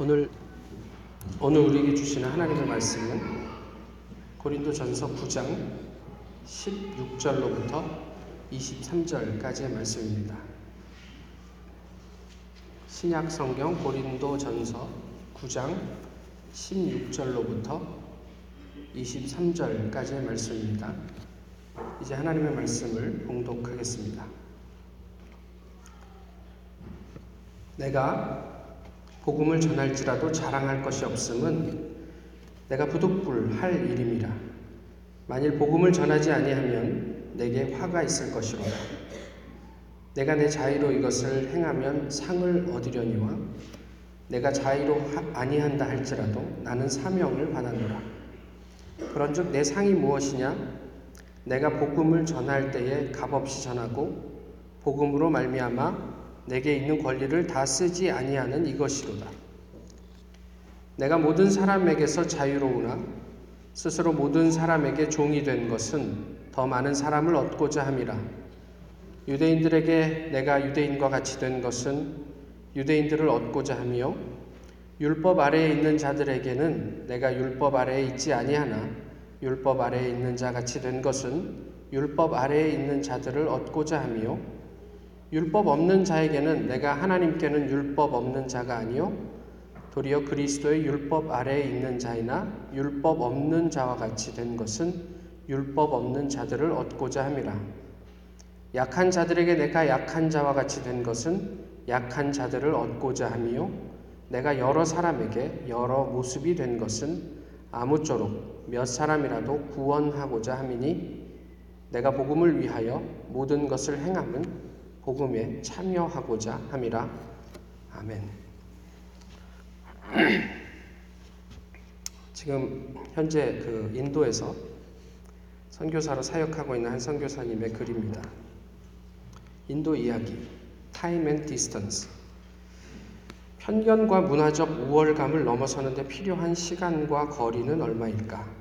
오늘 오늘 우리에게 주시는 하나님의 말씀은 고린도전서 9장 16절로부터 23절까지의 말씀입니다. 신약 성경 고린도전서 9장 16절로부터 23절까지의 말씀입니다. 이제 하나님의 말씀을 봉독하겠습니다. 내가 복음을 전할지라도 자랑할 것이 없음은 내가 부득불 할 일임이라. 만일 복음을 전하지 아니하면 내게 화가 있을 것이로다. 내가 내 자의로 이것을 행하면 상을 얻으려니와 내가 자의로 아니한다 할지라도 나는 사명을 받았노라. 그런즉 내 상이 무엇이냐? 내가 복음을 전할 때에 값없이 전하고 복음으로 말미암아 내게 있는 권리를 다 쓰지 아니하는 이것이로다. 내가 모든 사람에게서 자유로우나 스스로 모든 사람에게 종이 된 것은 더 많은 사람을 얻고자 함이라. 유대인들에게 내가 유대인과 같이 된 것은 유대인들을 얻고자 하며 율법 아래에 있는 자들에게는 내가 율법 아래에 있지 아니하나 율법 아래에 있는 자 같이 된 것은 율법 아래에 있는 자들을 얻고자 하며 율법 없는 자에게는 내가 하나님께는 율법 없는 자가 아니요 도리어 그리스도의 율법 아래에 있는 자이나 율법 없는 자와 같이 된 것은 율법 없는 자들을 얻고자 함이라. 약한 자들에게 내가 약한 자와 같이 된 것은 약한 자들을 얻고자 함이요 내가 여러 사람에게 여러 모습이 된 것은 아무쪼록 몇 사람이라도 구원하고자 함이니 내가 복음을 위하여 모든 것을 행함은 복음에 참여하고자 함이라. 아멘. 지금 현재 그 인도에서 선교사로 사역하고 있는 한 선교사님의 글입니다. 인도 이야기, Time and Distance. 편견과 문화적 우월감을 넘어서는데 필요한 시간과 거리는 얼마일까?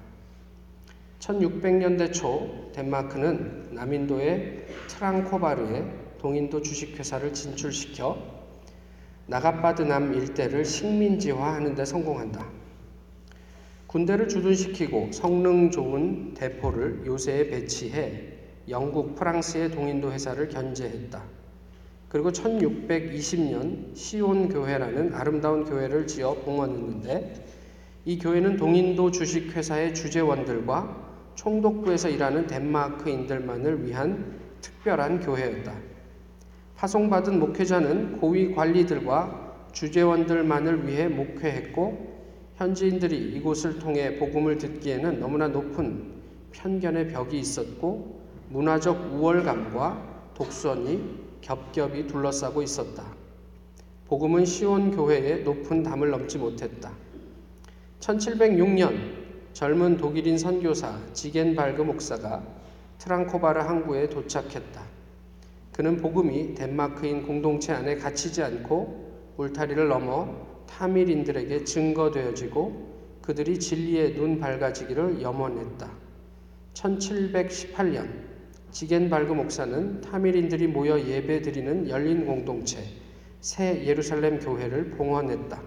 1600년대 초 덴마크는 남인도의 트랑코바르에 동인도 주식회사를 진출시켜 나가바드남 일대를 식민지화하는 데 성공한다. 군대를 주둔시키고 성능 좋은 대포를 요새에 배치해 영국, 프랑스의 동인도 회사를 견제했다. 그리고 1620년 시온 교회라는 아름다운 교회를 지어 봉헌했는데 이 교회는 동인도 주식회사의 주재원들과 총독부에서 일하는 덴마크인들만을 위한 특별한 교회였다. 파송받은 목회자는 고위 관리들과 주재원들만을 위해 목회했고 현지인들이 이곳을 통해 복음을 듣기에는 너무나 높은 편견의 벽이 있었고 문화적 우월감과 독선이 겹겹이 둘러싸고 있었다. 복음은 시온 교회에 높은 담을 넘지 못했다. 1706년 젊은 독일인 선교사 지겐 발그 목사가 트랑코바르 항구에 도착했다. 그는 복음이 덴마크인 공동체 안에 갇히지 않고 울타리를 넘어 타밀인들에게 증거되어지고 그들이 진리의 눈 밝아지기를 염원했다. 1718년 지겐 발그 목사는 타밀인들이 모여 예배드리는 열린 공동체 새 예루살렘 교회를 봉헌했다.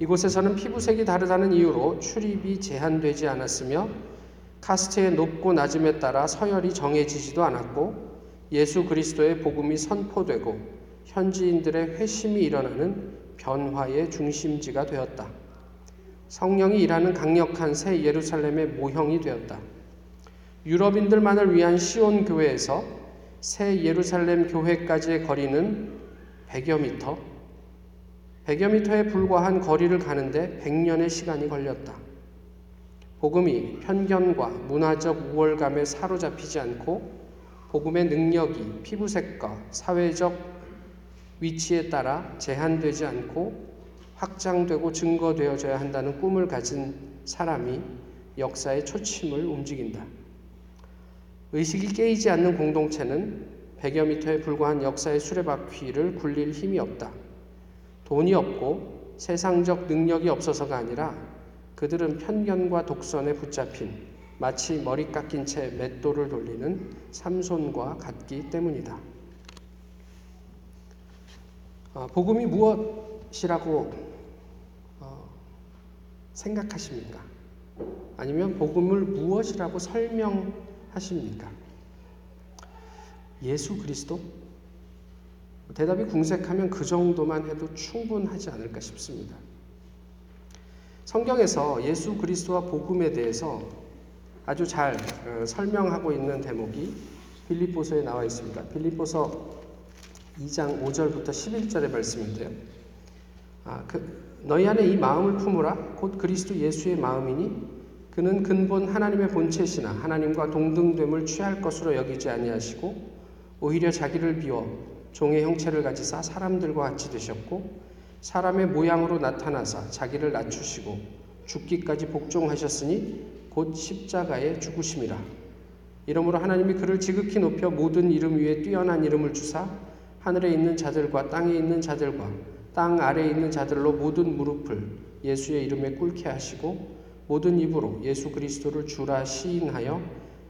이곳에서는 피부색이 다르다는 이유로 출입이 제한되지 않았으며 카스트의 높고 낮음에 따라 서열이 정해지지도 않았고 예수 그리스도의 복음이 선포되고 현지인들의 회심이 일어나는 변화의 중심지가 되었다. 성령이 일하는 강력한 새 예루살렘의 모형이 되었다. 유럽인들만을 위한 시온 교회에서 새 예루살렘 교회까지의 거리는 100여 미터, 100여 미터에 불과한 거리를 가는데 100년의 시간이 걸렸다. 복음이 편견과 문화적 우월감에 사로잡히지 않고 복음의 능력이 피부색과 사회적 위치에 따라 제한되지 않고 확장되고 증거되어져야 한다는 꿈을 가진 사람이 역사의 초침을 움직인다. 의식이 깨이지 않는 공동체는 100여 미터에 불과한 역사의 수레바퀴를 굴릴 힘이 없다. 돈이 없고 세상적 능력이 없어서가 아니라 그들은 편견과 독선에 붙잡힌 마치 머리 깎인 채 맷돌을 돌리는 삼손과 같기 때문이다. 아, 복음이 무엇이라고 생각하십니까? 아니면 복음을 무엇이라고 설명하십니까? 예수 그리스도? 대답이 궁색하면 그 정도만 해도 충분하지 않을까 싶습니다. 성경에서 예수 그리스도와 복음에 대해서 아주 잘 어, 설명하고 있는 대목이 빌립보서에 나와 있습니다. 빌립보서 2장 5절부터 11절의 말씀인데요. 아, 그, 너희 안에 이 마음을 품으라 곧 그리스도 예수의 마음이니 그는 근본 하나님의 본체시나 하나님과 동등됨을 취할 것으로 여기지 아니하시고 오히려 자기를 비워 종의 형체를 가지사 사람들과 같이 되셨고 사람의 모양으로 나타나사 자기를 낮추시고 죽기까지 복종하셨으니 곧 십자가에 죽으심이라. 이러므로 하나님이 그를 지극히 높여 모든 이름 위에 뛰어난 이름을 주사 하늘에 있는 자들과 땅에 있는 자들과 땅 아래에 있는 자들로 모든 무릎을 예수의 이름에 꿇게 하시고 모든 입으로 예수 그리스도를 주라 시인하여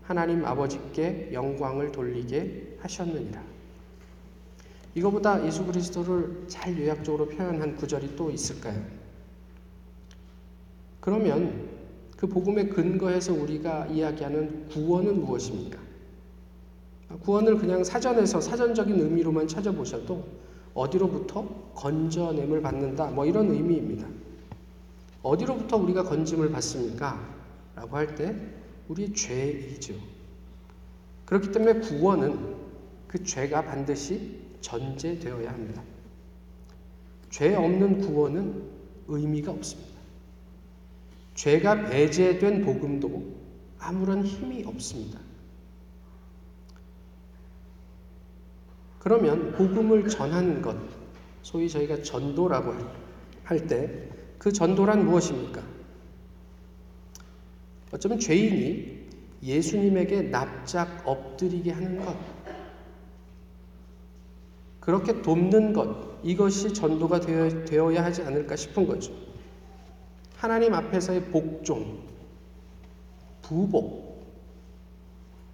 하나님 아버지께 영광을 돌리게 하셨느니라. 이거보다 예수 그리스도를 잘 요약적으로 표현한 구절이 또 있을까요? 그러면 그 복음의 근거에서 우리가 이야기하는 구원은 무엇입니까? 구원을 그냥 사전에서 사전적인 의미로만 찾아보셔도 어디로부터 건져냄을 받는다. 뭐 이런 의미입니다. 어디로부터 우리가 건짐을 받습니까? 라고 할 때 우리 죄이죠. 그렇기 때문에 구원은 그 죄가 반드시 전제되어야 합니다. 죄 없는 구원은 의미가 없습니다. 죄가 배제된 복음도 아무런 힘이 없습니다. 그러면 복음을 전하는 것, 소위 저희가 전도라고 할 때 그 전도란 무엇입니까? 어쩌면 죄인이 예수님에게 납작 엎드리게 하는 것, 그렇게 돕는 것, 이것이 전도가 되어, 야 하지 않을까 싶은 거죠. 하나님 앞에서의 복종, 부복.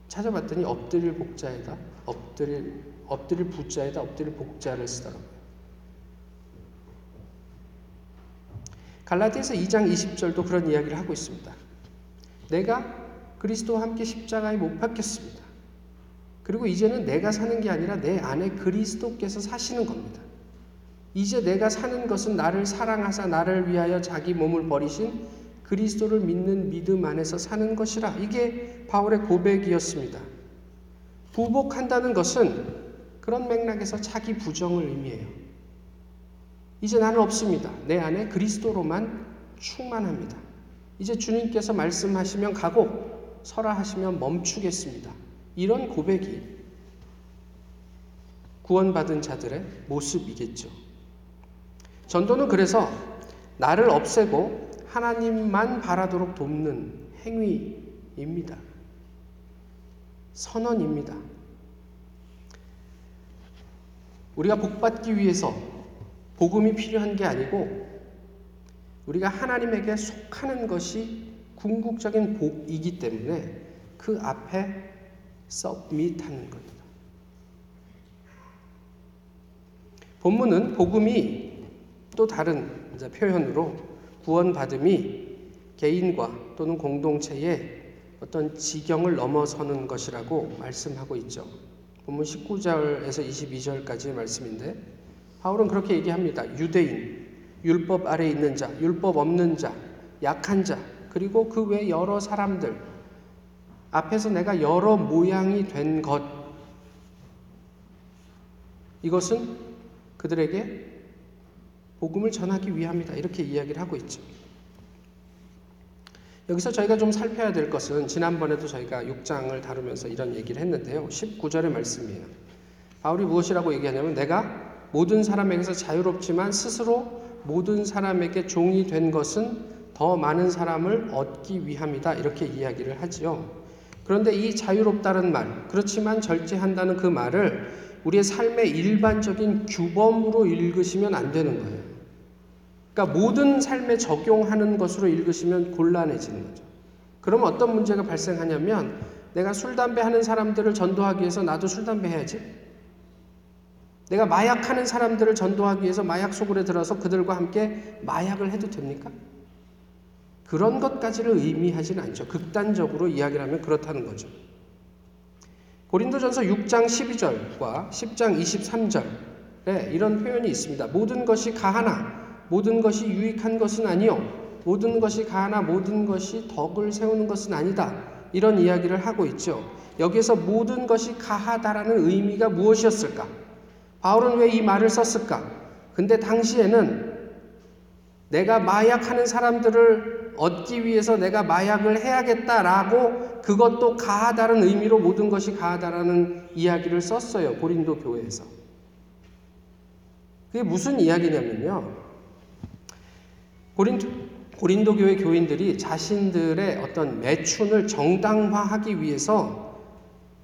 찾아봤더니 엎드릴 복자에다 엎드릴 엎드릴 부자에다 엎드릴 복자를 쓰더라고요. 갈라디아서 2장 20절도 그런 이야기를 하고 있습니다. 내가 그리스도와 함께 십자가에 못 박혔습니다. 그리고 이제는 내가 사는 게 아니라 내 안에 그리스도께서 사시는 겁니다. 이제 내가 사는 것은 나를 사랑하사 나를 위하여 자기 몸을 버리신 그리스도를 믿는 믿음 안에서 사는 것이라. 이게 바울의 고백이었습니다. 부복한다는 것은 그런 맥락에서 자기 부정을 의미해요. 이제 나는 없습니다. 내 안에 그리스도로만 충만합니다. 이제 주님께서 말씀하시면 가고 서라 하시면 멈추겠습니다. 이런 고백이 구원받은 자들의 모습이겠죠. 전도는 그래서 나를 없애고 하나님만 바라도록 돕는 행위입니다. 선언입니다. 우리가 복받기 위해서 복음이 필요한 게 아니고 우리가 하나님에게 속하는 것이 궁극적인 복이기 때문에 그 앞에 서밋하는 겁니다. 본문은 복음이 또 다른 표현으로 구원받음이 개인과 또는 공동체의 어떤 지경을 넘어서는 것이라고 말씀하고 있죠. 본문 19절에서 22절까지의 말씀인데 바울은 그렇게 얘기합니다. 유대인, 율법 아래 있는 자, 율법 없는 자, 약한 자, 그리고 그 외 여러 사람들 앞에서 내가 여러 모양이 된 것 이것은 그들에게 복음을 전하기 위함이다. 이렇게 이야기를 하고 있죠. 여기서 저희가 좀 살펴야 될 것은 지난번에도 저희가 6장을 다루면서 이런 얘기를 했는데요. 19절의 말씀이에요. 바울이 무엇이라고 얘기하냐면 내가 모든 사람에게서 자유롭지만 스스로 모든 사람에게 종이 된 것은 더 많은 사람을 얻기 위함이다. 이렇게 이야기를 하지요. 그런데 이 자유롭다는 말, 그렇지만 절제한다는 그 말을 우리의 삶의 일반적인 규범으로 읽으시면 안 되는 거예요. 그러니까 모든 삶에 적용하는 것으로 읽으시면 곤란해지는 거죠. 그럼 어떤 문제가 발생하냐면 내가 술, 담배 하는 사람들을 전도하기 위해서 나도 술, 담배 해야지. 내가 마약하는 사람들을 전도하기 위해서 마약 속으로 들어서 그들과 함께 마약을 해도 됩니까? 그런 것까지를 의미하지는 않죠. 극단적으로 이야기를 하면 그렇다는 거죠. 고린도전서 6장 12절과 10장 23절에 이런 표현이 있습니다. 모든 것이 가하나 모든 것이 유익한 것은 아니요 모든 것이 가하나 모든 것이 덕을 세우는 것은 아니다. 이런 이야기를 하고 있죠. 여기에서 모든 것이 가하다라는 의미가 무엇이었을까? 바울은 왜 이 말을 썼을까? 근데 당시에는 내가 마약하는 사람들을 얻기 위해서 내가 마약을 해야겠다라고 그것도 가하다는 의미로 모든 것이 가하다라는 이야기를 썼어요. 고린도 교회에서. 그게 무슨 이야기냐면요. 고린도, 고린도 교회 교인들이 자신들의 어떤 매춘을 정당화하기 위해서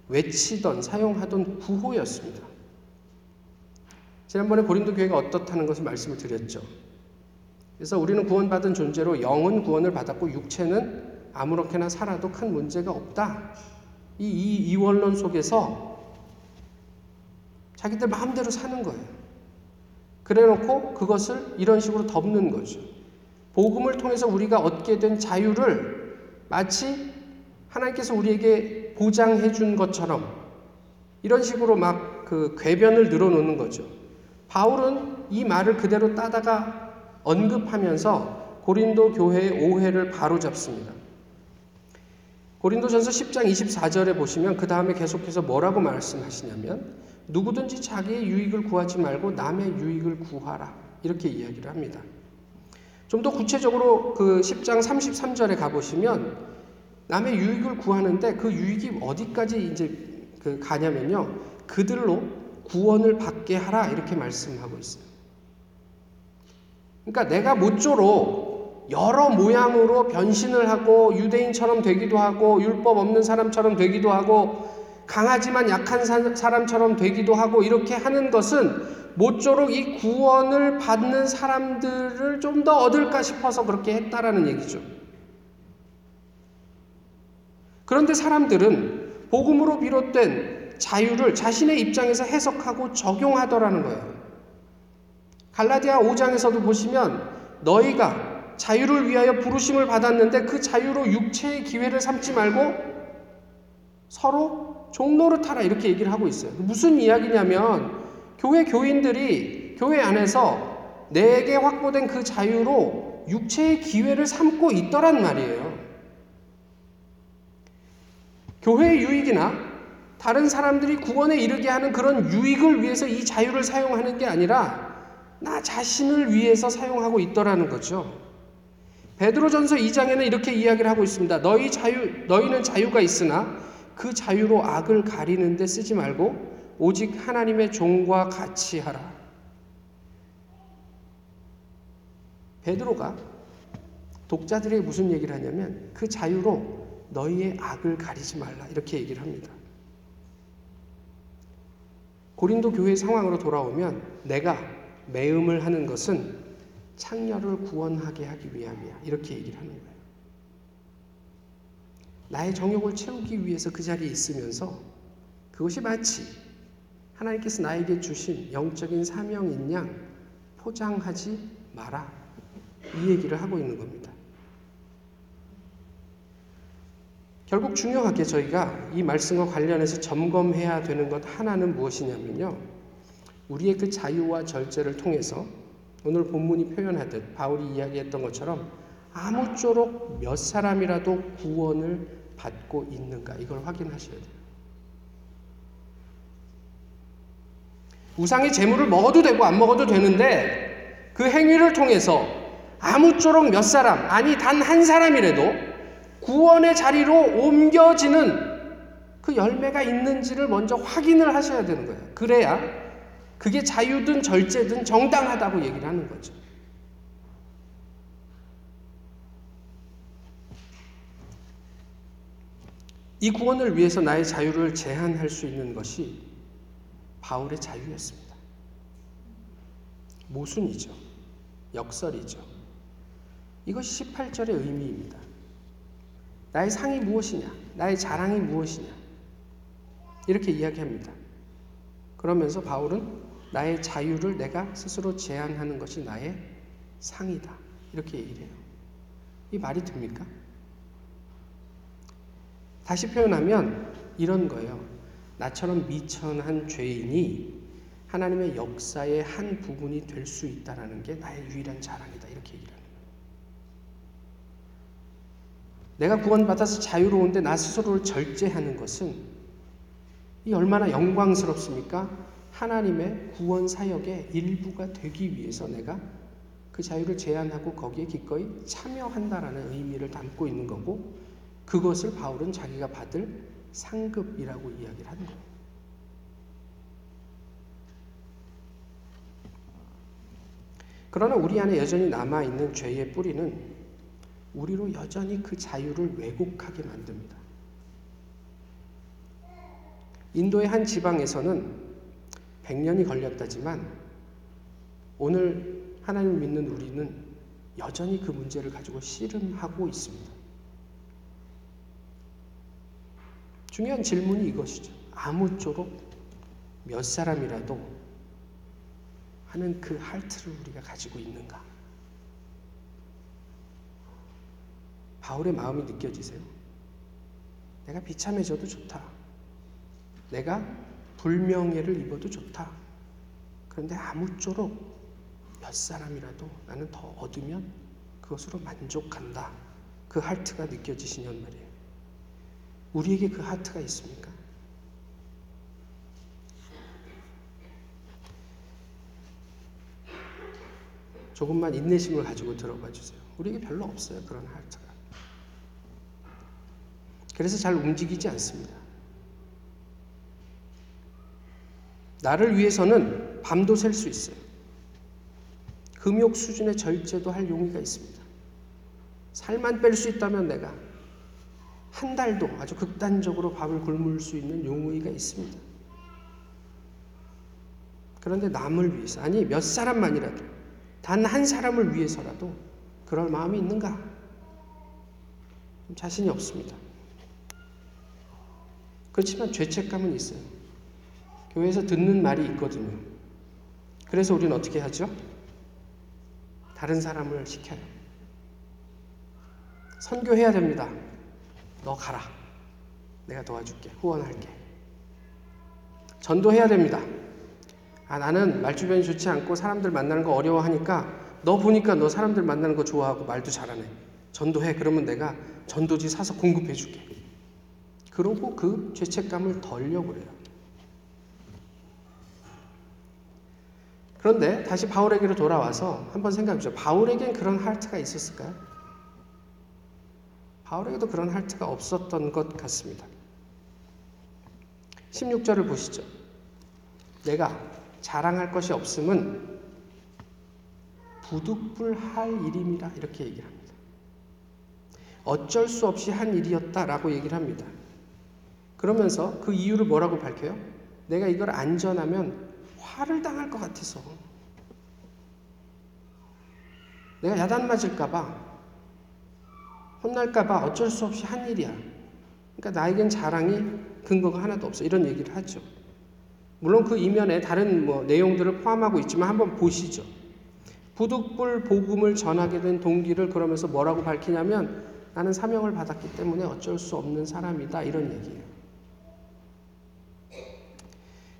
외치던 사용하던 구호였습니다. 지난번에 고린도 교회가 어떻다는 것을 말씀을 드렸죠. 그래서 우리는 구원받은 존재로 영은 구원을 받았고 육체는 아무렇게나 살아도 큰 문제가 없다. 이, 이 이원론 속에서 자기들 마음대로 사는 거예요. 그래 놓고 그것을 이런 식으로 덮는 거죠. 복음을 통해서 우리가 얻게 된 자유를 마치 하나님께서 우리에게 보장해 준 것처럼 이런 식으로 막 그 궤변을 늘어놓는 거죠. 바울은 이 말을 그대로 따다가 언급하면서 고린도 교회의 오해를 바로 잡습니다. 고린도전서 10장 24절에 보시면 그 다음에 계속해서 뭐라고 말씀하시냐면 누구든지 자기의 유익을 구하지 말고 남의 유익을 구하라 이렇게 이야기를 합니다. 좀 더 구체적으로 그 10장 33절에 가보시면 남의 유익을 구하는데 그 유익이 어디까지 이제 그 가냐면요 그들로 구원을 받게 하라 이렇게 말씀하고 있어요. 그러니까 내가 모쪼록 여러 모양으로 변신을 하고 유대인처럼 되기도 하고 율법 없는 사람처럼 되기도 하고 강하지만 약한 사람처럼 되기도 하고 이렇게 하는 것은 모쪼록 이 구원을 받는 사람들을 좀 더 얻을까 싶어서 그렇게 했다라는 얘기죠. 그런데 사람들은 복음으로 비롯된 자유를 자신의 입장에서 해석하고 적용하더라는 거예요. 갈라디아 5장에서도 보시면 너희가 자유를 위하여 부르심을 받았는데 그 자유로 육체의 기회를 삼지 말고 서로 종로를 타라 이렇게 얘기를 하고 있어요. 무슨 이야기냐면 교회 교인들이 교회 안에서 내게 확보된 그 자유로 육체의 기회를 삼고 있더란 말이에요. 교회의 유익이나 다른 사람들이 구원에 이르게 하는 그런 유익을 위해서 이 자유를 사용하는 게 아니라 나 자신을 위해서 사용하고 있더라는 거죠. 베드로전서 2장에는 이렇게 이야기를 하고 있습니다. 너희 자유 너희는 자유가 있으나 그 자유로 악을 가리는 데 쓰지 말고 오직 하나님의 종과 같이 하라. 베드로가 독자들에게 무슨 얘기를 하냐면 그 자유로 너희의 악을 가리지 말라 이렇게 얘기를 합니다. 고린도 교회 상황으로 돌아오면 내가 매음을 하는 것은 창녀를 구원하게 하기 위함이야. 이렇게 얘기를 하는 거예요. 나의 정욕을 채우기 위해서 그 자리에 있으면서 그것이 마치 하나님께서 나에게 주신 영적인 사명인 양 포장하지 마라. 이 얘기를 하고 있는 겁니다. 결국 중요하게 저희가 이 말씀과 관련해서 점검해야 되는 것 하나는 무엇이냐면요. 우리의 그 자유와 절제를 통해서 오늘 본문이 표현하듯 바울이 이야기했던 것처럼 아무쪼록 몇 사람이라도 구원을 받고 있는가 이걸 확인하셔야 돼요. 우상의 재물을 먹어도 되고 안 먹어도 되는데 그 행위를 통해서 아무쪼록 몇 사람 아니 단 한 사람이라도 구원의 자리로 옮겨지는 그 열매가 있는지를 먼저 확인을 하셔야 되는 거예요. 그래야 그게 자유든 절제든 정당하다고 얘기를 하는 거죠. 이 구원을 위해서 나의 자유를 제한할 수 있는 것이 바울의 자유였습니다. 모순이죠. 역설이죠. 이것이 18절의 의미입니다. 나의 상이 무엇이냐? 나의 자랑이 무엇이냐? 이렇게 이야기합니다. 그러면서 바울은 나의 자유를 내가 스스로 제한하는 것이 나의 상이다. 이렇게 얘기를 해요. 이 말이 됩니까? 다시 표현하면 이런 거예요. 나처럼 미천한 죄인이 하나님의 역사의 한 부분이 될 수 있다라는 게 나의 유일한 자랑이다. 이렇게 얘기를 하는 거예요. 내가 구원받아서 자유로운데 나 스스로를 절제하는 것은 이 얼마나 영광스럽습니까? 하나님의 구원 사역의 일부가 되기 위해서 내가 그 자유를 제한하고 거기에 기꺼이 참여한다라는 의미를 담고 있는 거고 그것을 바울은 자기가 받을 상급이라고 이야기를 하는 거예요. 그러나 우리 안에 여전히 남아 있는 죄의 뿌리는 우리로 여전히 그 자유를 왜곡하게 만듭니다. 인도의 한 지방에서는 100년이 걸렸다지만 오늘 하나님을 믿는 우리는 여전히 그 문제를 가지고 씨름하고 있습니다. 중요한 질문이 이것이죠. 아무쪼록 몇 사람이라도 하는 그 할트를 우리가 가지고 있는가? 바울의 마음이 느껴지세요? 내가 비참해져도 좋다. 내가 불명예를 입어도 좋다. 그런데 아무쪼록 몇 사람이라도 나는 더 얻으면 그것으로 만족한다. 그 할트가 느껴지시냔 말이에요. 우리에게 그 하트가 있습니까? 조금만 인내심을 가지고 들어봐 주세요. 우리에게 별로 없어요. 그런 하트가. 그래서 잘 움직이지 않습니다. 나를 위해서는 밤도 셀 수 있어요. 금욕 수준의 절제도 할 용의가 있습니다. 살만 뺄 수 있다면 내가 한 달도 아주 극단적으로 밥을 굶을 수 있는 용의가 있습니다. 그런데 남을 위해서, 아니 몇 사람만이라도, 단 한 사람을 위해서라도 그럴 마음이 있는가? 자신이 없습니다. 그렇지만 죄책감은 있어요. 교회에서 듣는 말이 있거든요. 그래서 우리는 어떻게 하죠? 다른 사람을 시켜요. 선교해야 됩니다. 너 가라. 내가 도와줄게. 후원할게. 전도해야 됩니다. 아, 나는 말주변이 좋지 않고 사람들 만나는 거 어려워하니까 너 보니까 너 사람들 만나는 거 좋아하고 말도 잘하네. 전도해. 그러면 내가 전도지 사서 공급해 줄게. 그러고 그 죄책감을 덜려고 그래요. 그런데 다시 바울에게로 돌아와서 한번 생각해 보죠. 바울에겐 그런 할트가 있었을까요? 바울에게도 그런 할트가 없었던 것 같습니다. 16절을 보시죠. 내가 자랑할 것이 없음은 부득불할 일임이라 이렇게 얘기를 합니다. 어쩔 수 없이 한 일이었다라고 얘기를 합니다. 그러면서 그 이유를 뭐라고 밝혀요? 내가 이걸 안전하면 화를 당할 것 같아서 내가 야단 맞을까봐 혼날까봐 어쩔 수 없이 한 일이야. 그러니까 나에겐 자랑이 근거가 하나도 없어. 이런 얘기를 하죠. 물론 그 이면에 다른 뭐 내용들을 포함하고 있지만 한번 보시죠. 부득불 복음을 전하게 된 동기를 그러면서 뭐라고 밝히냐면 나는 사명을 받았기 때문에 어쩔 수 없는 사람이다. 이런 얘기예요.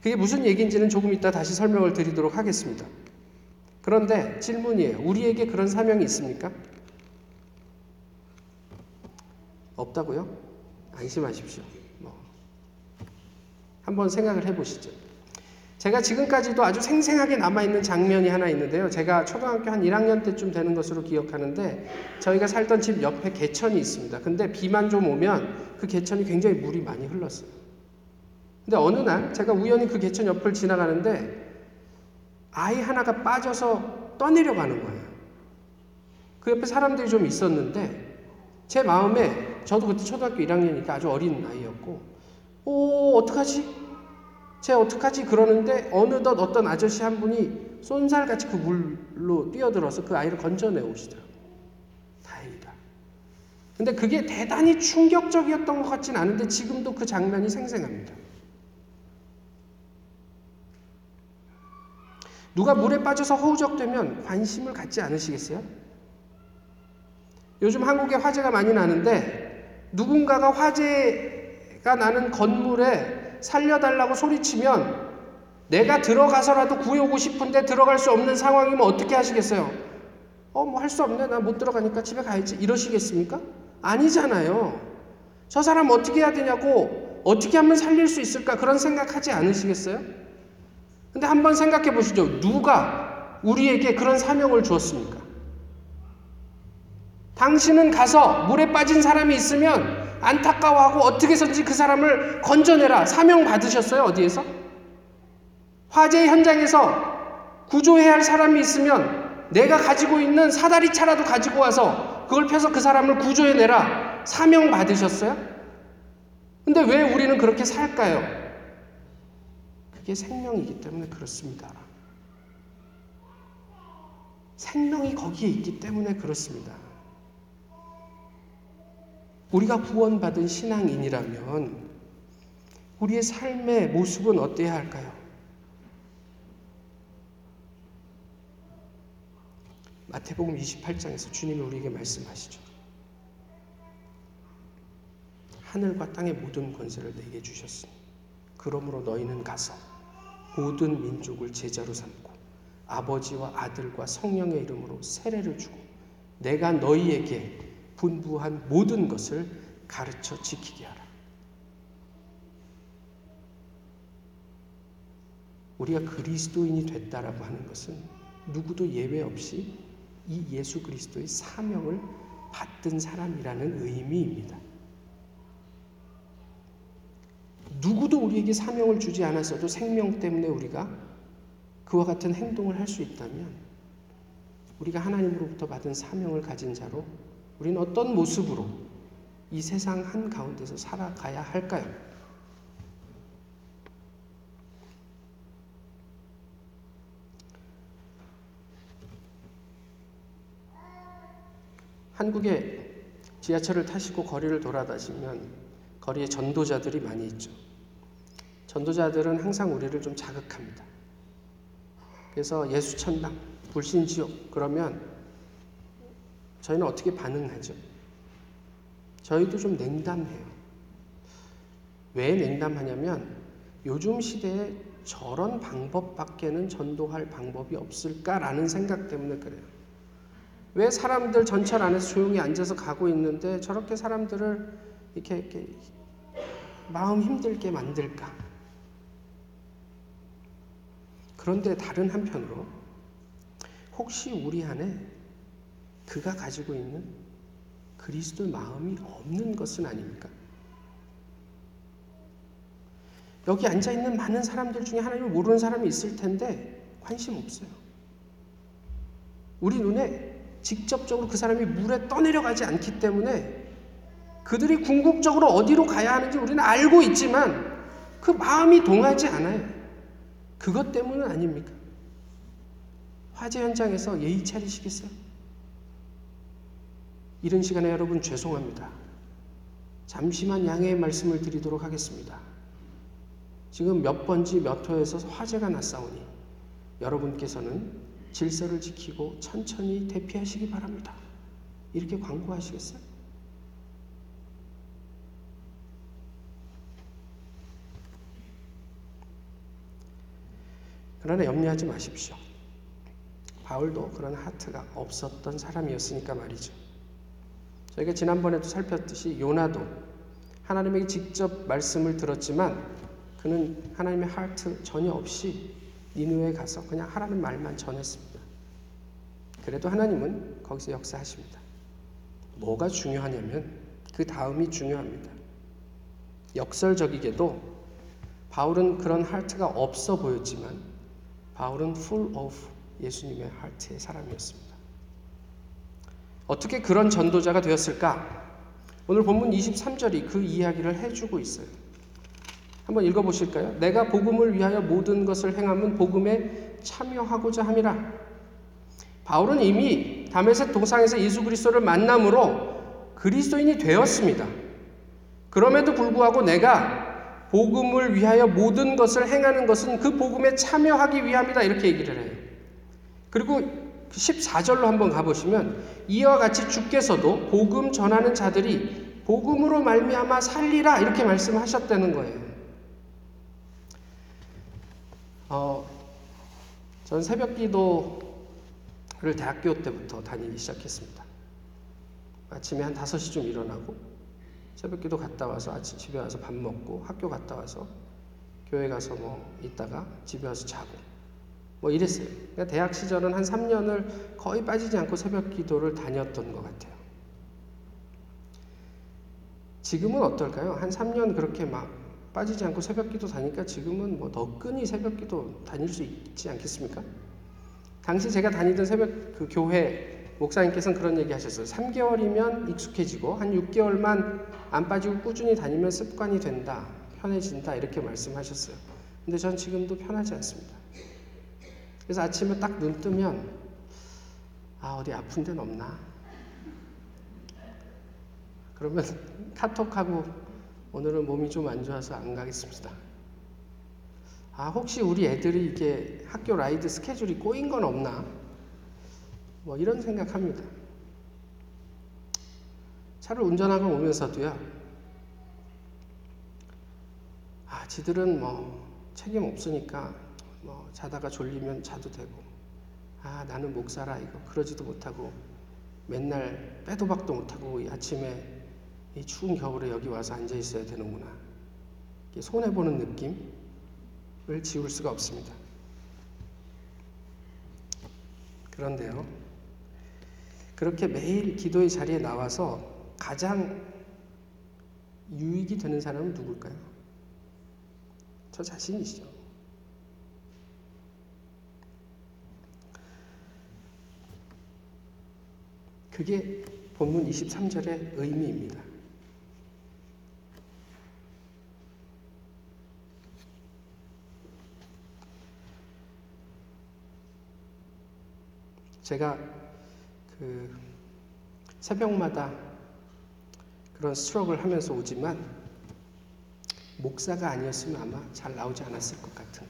그게 무슨 얘기인지는 조금 이따 다시 설명을 드리도록 하겠습니다. 그런데 질문이에요. 우리에게 그런 사명이 있습니까? 없다고요? 안심하십시오. 뭐. 한번 생각을 해보시죠. 제가 지금까지도 아주 생생하게 남아있는 장면이 하나 있는데요. 제가 초등학교 한 1학년 때쯤 되는 것으로 기억하는데 저희가 살던 집 옆에 개천이 있습니다. 근데 비만 좀 오면 그 개천이 굉장히 물이 많이 흘렀어요. 근데 어느 날 제가 우연히 그 개천 옆을 지나가는데 아이 하나가 빠져서 떠내려가는 거예요. 그 옆에 사람들이 좀 있었는데 제 마음에 저도 그때 초등학교 1학년이니까 아주 어린 나이였고 오 어떡하지? 쟤 어떡하지? 그러는데 어느덧 어떤 아저씨 한 분이 쏜살같이 그 물로 뛰어들어서 그 아이를 건져내 오시더라고요. 다행이다. 근데 그게 대단히 충격적이었던 것 같진 않은데 지금도 그 장면이 생생합니다. 누가 물에 빠져서 허우적대면 관심을 갖지 않으시겠어요? 요즘 한국에 화재가 많이 나는데 누군가가 화재가 나는 건물에 살려달라고 소리치면 내가 들어가서라도 구해오고 싶은데 들어갈 수 없는 상황이면 어떻게 하시겠어요? 어, 뭐 할 수 없네. 나 못 들어가니까 집에 가야지. 이러시겠습니까? 아니잖아요. 저 사람 어떻게 해야 되냐고, 어떻게 하면 살릴 수 있을까? 그런 생각하지 않으시겠어요? 근데 한번 생각해 보시죠. 누가 우리에게 그런 사명을 주었습니까? 당신은 가서 물에 빠진 사람이 있으면 안타까워하고 어떻게 해서든지 그 사람을 건져내라. 사명 받으셨어요? 어디에서? 화재 현장에서 구조해야 할 사람이 있으면 내가 가지고 있는 사다리 차라도 가지고 와서 그걸 펴서 그 사람을 구조해내라. 사명 받으셨어요? 근데 왜 우리는 그렇게 살까요? 그게 생명이기 때문에 그렇습니다. 생명이 거기에 있기 때문에 그렇습니다. 우리가 구원받은 신앙인이라면 우리의 삶의 모습은 어때야 할까요? 마태복음 28장에서 주님이 우리에게 말씀하시죠. 하늘과 땅의 모든 권세를 내게 주셨으니 그러므로 너희는 가서 모든 민족을 제자로 삼고 아버지와 아들과 성령의 이름으로 세례를 주고 내가 너희에게 분부한 모든 것을 가르쳐 지키게 하라. 우리가 그리스도인이 됐다라고 하는 것은 누구도 예외 없이 이 예수 그리스도의 사명을 받든 사람이라는 의미입니다. 누구도 우리에게 사명을 주지 않았어도 생명 때문에 우리가 그와 같은 행동을 할 수 있다면 우리가 하나님으로부터 받은 사명을 가진 자로 우리는 어떤 모습으로 이 세상 한 가운데서 살아가야 할까요? 한국에 지하철을 타시고 거리를 돌아다니면 거리에 전도자들이 많이 있죠. 전도자들은 항상 우리를 좀 자극합니다. 그래서 예수천당, 불신지옥 그러면 저희는 어떻게 반응하죠? 저희도 좀 냉담해요. 왜 냉담하냐면 요즘 시대에 저런 방법밖에는 전도할 방법이 없을까라는 생각 때문에 그래요. 왜 사람들 전철 안에서 조용히 앉아서 가고 있는데 저렇게 사람들을 이렇게, 이렇게 마음 힘들게 만들까? 그런데 다른 한편으로 혹시 우리 안에 그가 가지고 있는 그리스도의 마음이 없는 것은 아닙니까? 여기 앉아 있는 많은 사람들 중에 하나님을 모르는 사람이 있을 텐데 관심 없어요. 우리 눈에 직접적으로 그 사람이 물에 떠내려가지 않기 때문에 그들이 궁극적으로 어디로 가야 하는지 우리는 알고 있지만 그 마음이 동하지 않아요. 그것 때문은 아닙니까? 화재 현장에서 예의 차리시겠어요? 이런 시간에 여러분 죄송합니다. 잠시만 양해의 말씀을 드리도록 하겠습니다. 지금 몇 번지 몇 호에서 화재가 났사오니 여러분께서는 질서를 지키고 천천히 대피하시기 바랍니다. 이렇게 광고하시겠어요? 그러나 염려하지 마십시오. 바울도 그런 하트가 없었던 사람이었으니까 말이죠. 저희가 지난번에도 살폈듯이 요나도 하나님에게 직접 말씀을 들었지만 그는 하나님의 하트 전혀 없이 니누에 가서 그냥 하라는 말만 전했습니다. 그래도 하나님은 거기서 역사하십니다. 뭐가 중요하냐면 그 다음이 중요합니다. 역설적이게도 바울은 그런 하트가 없어 보였지만 바울은 full of 예수님의 하트의 사람이었습니다. 어떻게 그런 전도자가 되었을까? 오늘 본문 23절이 그 이야기를 해주고 있어요. 한번 읽어보실까요? 내가 복음을 위하여 모든 것을 행함은 복음에 참여하고자 함이라. 바울은 이미 다메섹 동상에서 예수 그리스도를 만남으로 그리스도인이 되었습니다. 그럼에도 불구하고 내가 복음을 위하여 모든 것을 행하는 것은 그 복음에 참여하기 위함이다 이렇게 얘기를 해요. 그리고 14절로 한번 가보시면 이와 같이 주께서도 복음 전하는 자들이 복음으로 말미암아 살리라 이렇게 말씀하셨다는 거예요. 어, 전 새벽 기도를 대학교 때부터 다니기 시작했습니다. 아침에 한 5시쯤 일어나고 새벽 기도 갔다 와서 아침 집에 와서 밥 먹고 학교 갔다 와서 교회 가서 뭐 있다가 집에 와서 자고 뭐 이랬어요. 그러니까 대학 시절은 한 3년을 거의 빠지지 않고 새벽 기도를 다녔던 것 같아요. 지금은 어떨까요? 한 3년 그렇게 막 빠지지 않고 새벽 기도 다니까 지금은 뭐 너끈히 새벽 기도 다닐 수 있지 않겠습니까? 당시 제가 다니던 새벽 그 교회 목사님께서는 그런 얘기 하셨어요. 3개월이면 익숙해지고 한 6개월만 안 빠지고 꾸준히 다니면 습관이 된다. 편해진다. 이렇게 말씀하셨어요. 근데 전 지금도 편하지 않습니다. 그래서 아침에 딱 눈 뜨면 아, 어디 아픈 데는 없나? 그러면 카톡하고 오늘은 몸이 좀 안 좋아서 안 가겠습니다. 아, 혹시 우리 애들이 이게 학교 라이드 스케줄이 꼬인 건 없나? 뭐 이런 생각합니다. 차를 운전하고 오면서도요. 아, 지들은 뭐 책임 없으니까 뭐 자다가 졸리면 자도 되고. 아, 나는 목사라 이거 그러지도 못하고 맨날 빼도 박도 못하고 이 아침에 이 추운 겨울에 여기 와서 앉아 있어야 되는구나. 손해 보는 느낌을 지울 수가 없습니다. 그런데요. 그렇게 매일 기도의 자리에 나와서 가장 유익이 되는 사람은 누굴까요? 저 자신이시죠. 그게 본문 23절의 의미입니다. 제가 그 새벽마다 그런 스트럭을 하면서 오지만 목사가 아니었으면 아마 잘 나오지 않았을 것 같은.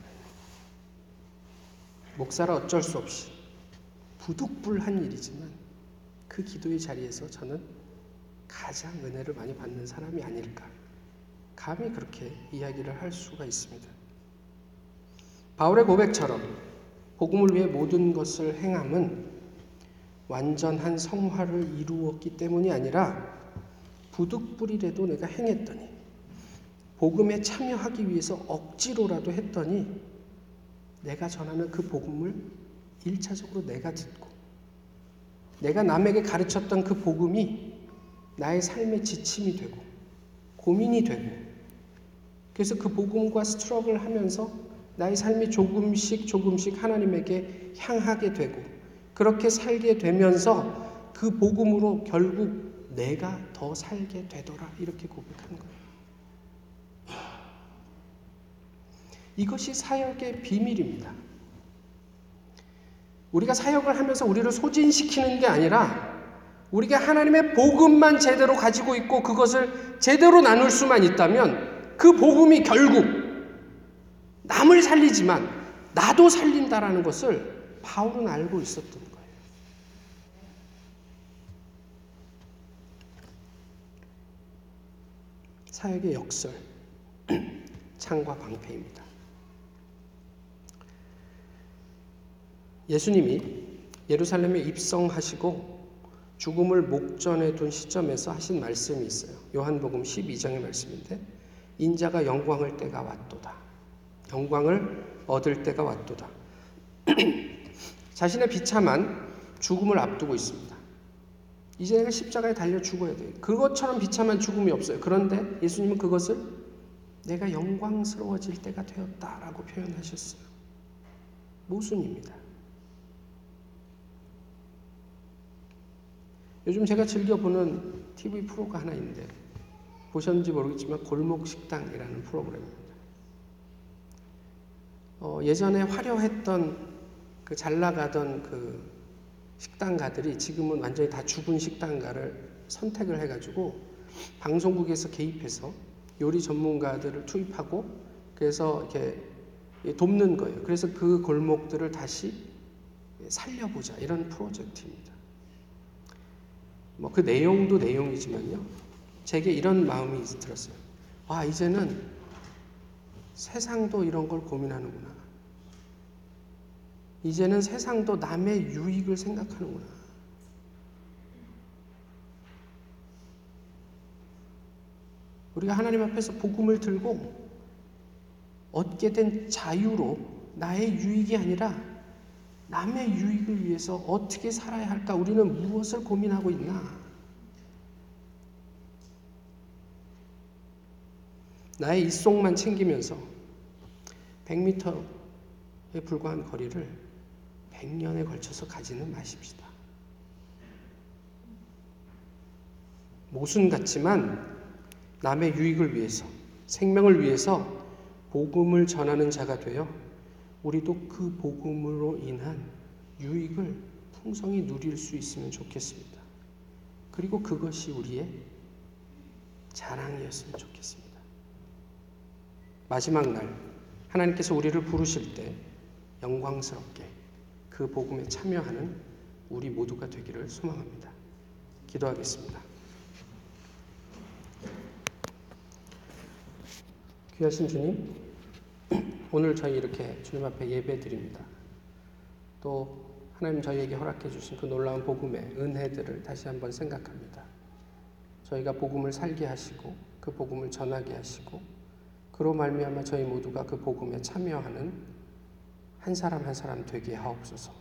목사라 어쩔 수 없이 부득불한 일이지만 그 기도의 자리에서 저는 가장 은혜를 많이 받는 사람이 아닐까. 감히 그렇게 이야기를 할 수가 있습니다. 바울의 고백처럼 복음을 위해 모든 것을 행함은 완전한 성화를 이루었기 때문이 아니라 부득불이라도 내가 행했더니 복음에 참여하기 위해서 억지로라도 했더니 내가 전하는 그 복음을 일차적으로 내가 듣고 내가 남에게 가르쳤던 그 복음이 나의 삶의 지침이 되고 고민이 되고 그래서 그 복음과 스트럭을 하면서 나의 삶이 조금씩 조금씩 하나님에게 향하게 되고 그렇게 살게 되면서 그 복음으로 결국 내가 더 살게 되더라 이렇게 고백하는 거예요. 이것이 사역의 비밀입니다. 우리가 사역을 하면서 우리를 소진시키는 게 아니라 우리가 하나님의 복음만 제대로 가지고 있고 그것을 제대로 나눌 수만 있다면 그 복음이 결국 남을 살리지만 나도 살린다라는 것을 바울은 알고 있었던 거예요. 사역의 역설, 창과 방패입니다. 예수님이 예루살렘에 입성하시고 죽음을 목전에 둔 시점에서 하신 말씀이 있어요. 요한복음 12장의 말씀인데 인자가 영광을 때가 왔도다. 영광을 얻을 때가 왔도다. 자신의 비참한 죽음을 앞두고 있습니다. 이제 내가 십자가에 달려 죽어야 돼요. 그것처럼 비참한 죽음이 없어요. 그런데 예수님은 그것을 내가 영광스러워질 때가 되었다라고 표현하셨어요. 모순입니다. 요즘 제가 즐겨 보는 TV 프로가 하나 있는데 보셨는지 모르겠지만 골목 식당이라는 프로그램입니다. 어, 예전에 화려했던 그 잘 나가던 그 식당가들이 지금은 완전히 다 죽은 식당가를 선택을 해가지고 방송국에서 개입해서 요리 전문가들을 투입하고 그래서 이렇게 돕는 거예요. 그래서 그 골목들을 다시 살려보자 이런 프로젝트입니다. 뭐 그 내용도 내용이지만요. 제게 이런 마음이 들었어요. 와 이제는 세상도 이런 걸 고민하는구나. 이제는 세상도 남의 유익을 생각하는구나. 우리가 하나님 앞에서 복음을 들고 얻게 된 자유로 나의 유익이 아니라 남의 유익을 위해서 어떻게 살아야 할까? 우리는 무엇을 고민하고 있나? 나의 입속만 챙기면서 100m에 불과한 거리를 100년에 걸쳐서 가지는 마십시다. 모순 같지만 남의 유익을 위해서, 생명을 위해서 복음을 전하는 자가 되어 우리도 그 복음으로 인한 유익을 풍성히 누릴 수 있으면 좋겠습니다. 그리고 그것이 우리의 자랑이었으면 좋겠습니다. 마지막 날 하나님께서 우리를 부르실 때 영광스럽게 그 복음에 참여하는 우리 모두가 되기를 소망합니다. 기도하겠습니다. 귀하신 주님, 오늘 저희 이렇게 주님 앞에 예배 드립니다. 또 하나님 저희에게 허락해 주신 그 놀라운 복음의 은혜들을 다시 한번 생각합니다. 저희가 복음을 살게 하시고 그 복음을 전하게 하시고 그로 말미암아 저희 모두가 그 복음에 참여하는 한 사람 한 사람 되게 하옵소서.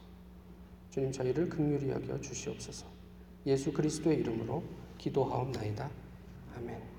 주님 저희를 긍휼히 여겨 주시옵소서. 예수 그리스도의 이름으로 기도하옵나이다. 아멘.